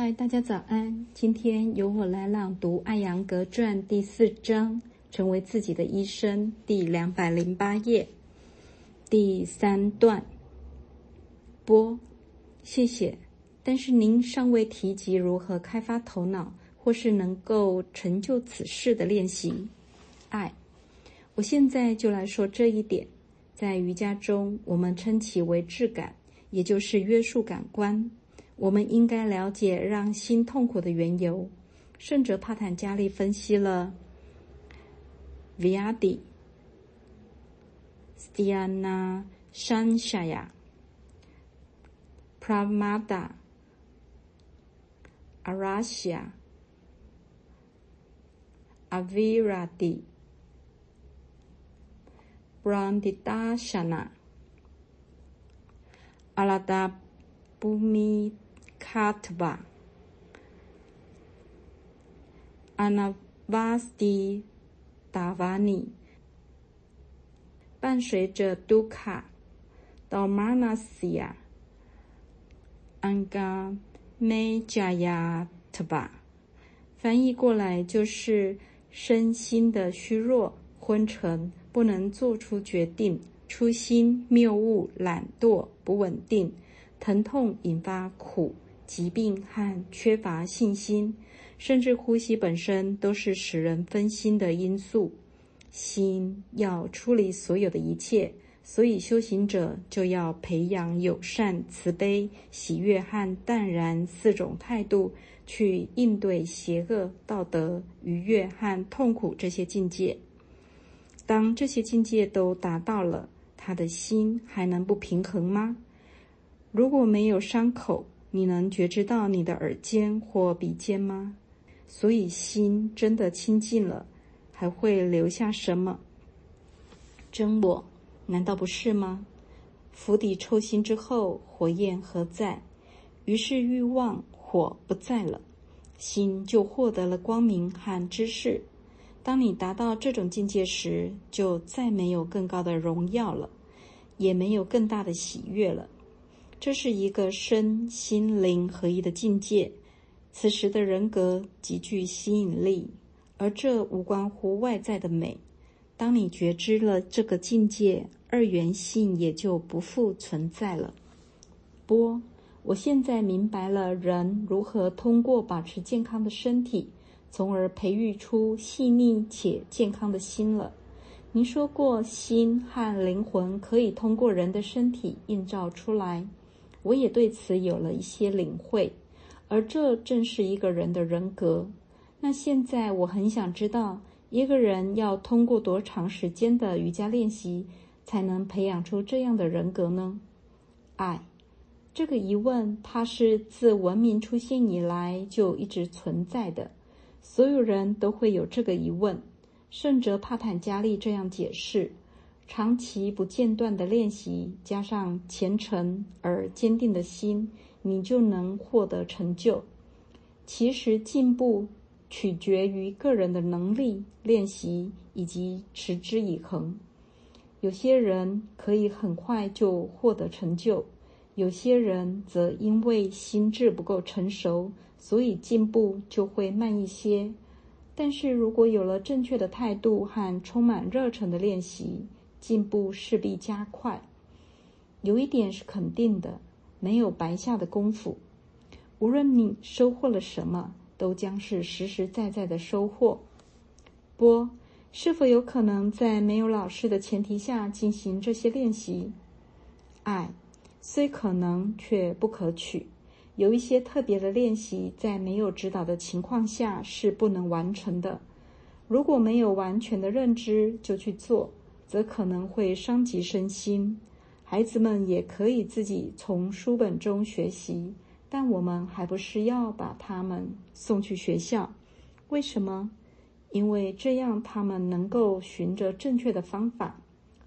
嗨，大家早安！今天由我来朗读《艾扬格传》第四章，成为自己的医生，第两百零八页，第三段。波，谢谢。但是您尚未提及如何开发头脑，或是能够成就此事的练习。爱，我现在就来说这一点。在瑜伽中，我们称其为质感，也就是约束感官。我们应该了解让心痛苦的缘由。圣哲帕坦加利分析了 Viadi、Stiana、Shanshaya、Pramada、Arasya、Aviradi、Brandidashana、Alada Bumi。西亚、安嘎梅加亚特巴，翻译过来就是身心的虚弱、昏沉，不能做出决定，初心谬误、懒惰、不稳定，疼痛引发苦。疾病和缺乏信心，甚至呼吸本身都是使人分心的因素。心要处理所有的一切，所以修行者就要培养友善、慈悲、喜悦和淡然四种态度，去应对邪恶、道德、愉悦和痛苦这些境界。当这些境界都达到了，他的心还能不平衡吗？如果没有伤口，你能觉知到你的耳尖或鼻尖吗？所以心真的清净了，还会留下什么？真我？难道不是吗？釜底抽薪之后，火焰何在？于是欲望火不在了，心就获得了光明和知识。当你达到这种境界时，就再没有更高的荣耀了，也没有更大的喜悦了。这是一个身心灵合一的境界，此时的人格极具吸引力，而这无关乎外在的美。当你觉知了这个境界，二元性也就不复存在了。波，我现在明白了人如何通过保持健康的身体，从而培育出细腻且健康的心了。您说过，心和灵魂可以通过人的身体映照出来。我也对此有了一些领会，而这正是一个人的人格。那现在我很想知道，一个人要通过多长时间的瑜伽练习，才能培养出这样的人格呢？爱，这个疑问，它是自文明出现以来就一直存在的。所有人都会有这个疑问。圣哲帕坦加利这样解释。长期不间断的练习，加上虔诚而坚定的心，你就能获得成就。其实进步取决于个人的能力、练习以及持之以恒。有些人可以很快就获得成就，有些人则因为心智不够成熟，所以进步就会慢一些。但是如果有了正确的态度和充满热忱的练习，进步势必加快。有一点是肯定的，没有白下的功夫。无论你收获了什么，都将是实实在在的收获。波，是否有可能在没有老师的前提下进行这些练习？爱，虽可能，却不可取。有一些特别的练习，在没有指导的情况下是不能完成的。如果没有完全的认知，就去做。则可能会伤及身心。孩子们也可以自己从书本中学习，但我们还不是要把他们送去学校？为什么？因为这样他们能够循着正确的方法。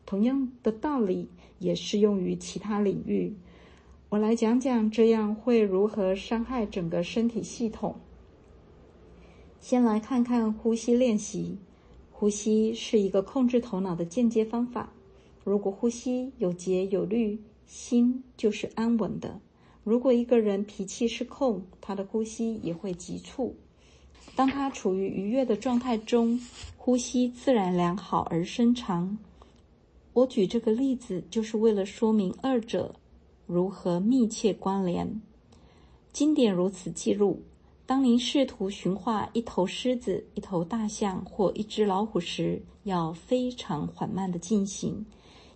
同样的道理也适用于其他领域。我来讲讲这样会如何伤害整个身体系统。先来看看呼吸练习。呼吸是一个控制头脑的间接方法。如果呼吸有节有律，心就是安稳的；如果一个人脾气失控，他的呼吸也会急促。当他处于愉悦的状态中，呼吸自然良好而深长。我举这个例子，就是为了说明二者如何密切关联。经典如此记录：当您试图驯化一头狮子、一头大象或一只老虎时，要非常缓慢的进行，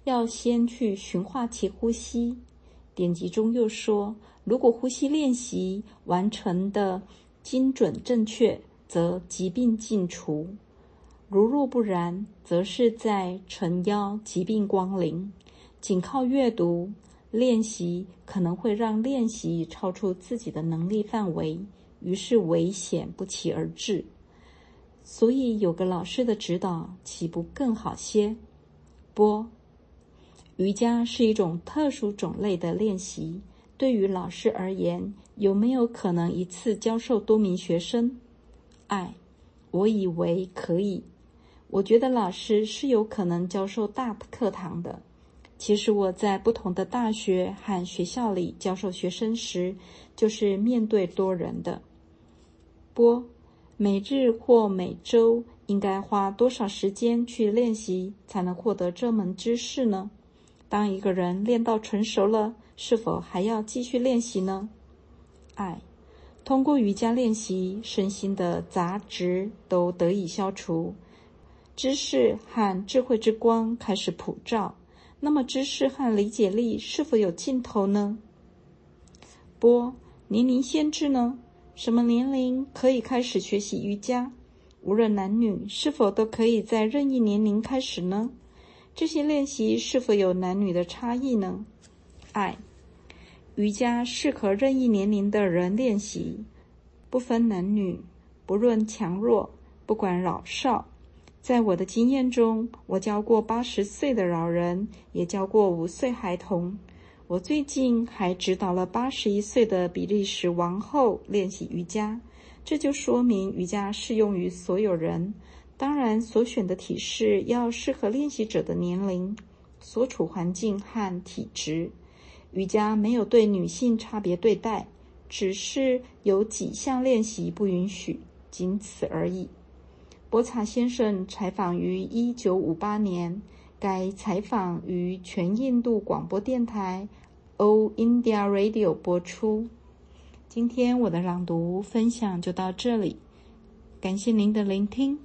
要先去驯化其呼吸。典籍中又说，如果呼吸练习完成的精准正确，则疾病尽除；如若不然，则是在承邀疾病光临。仅靠阅读练习，可能会让练习超出自己的能力范围，于是危险不期而至。所以，有个老师的指导，岂不更好些？波。瑜伽是一种特殊种类的练习。对于老师而言，有没有可能一次教授多名学生？爱，我以为可以。我觉得老师是有可能教授大课堂的。其实我在不同的大学和学校里教授学生时，就是面对多人的。波，每日或每周应该花多少时间去练习，才能获得这门知识呢？当一个人练到纯熟了，是否还要继续练习呢？爱，通过瑜伽练习，身心的杂质都得以消除，知识和智慧之光开始普照。那么，知识和理解力是否有尽头呢？波，年龄限制呢？什么年龄可以开始学习瑜伽？无论男女，是否都可以在任意年龄开始呢？这些练习是否有男女的差异呢？爱瑜伽适合任意年龄的人练习，不分男女，不论强弱，不管老少。在我的经验中，我教过八十岁的老人，也教过五岁孩童。我最近还指导了八十一岁的比利时王后练习瑜伽，这就说明瑜伽适用于所有人。当然，所选的体式要适合练习者的年龄、所处环境和体质。瑜伽没有对女性差别对待，只是有几项练习不允许，仅此而已。波查先生采访于一九五八年，该采访于全印度广播电台 o India Radio 播出。今天我的朗读分享就到这里，感谢您的聆听。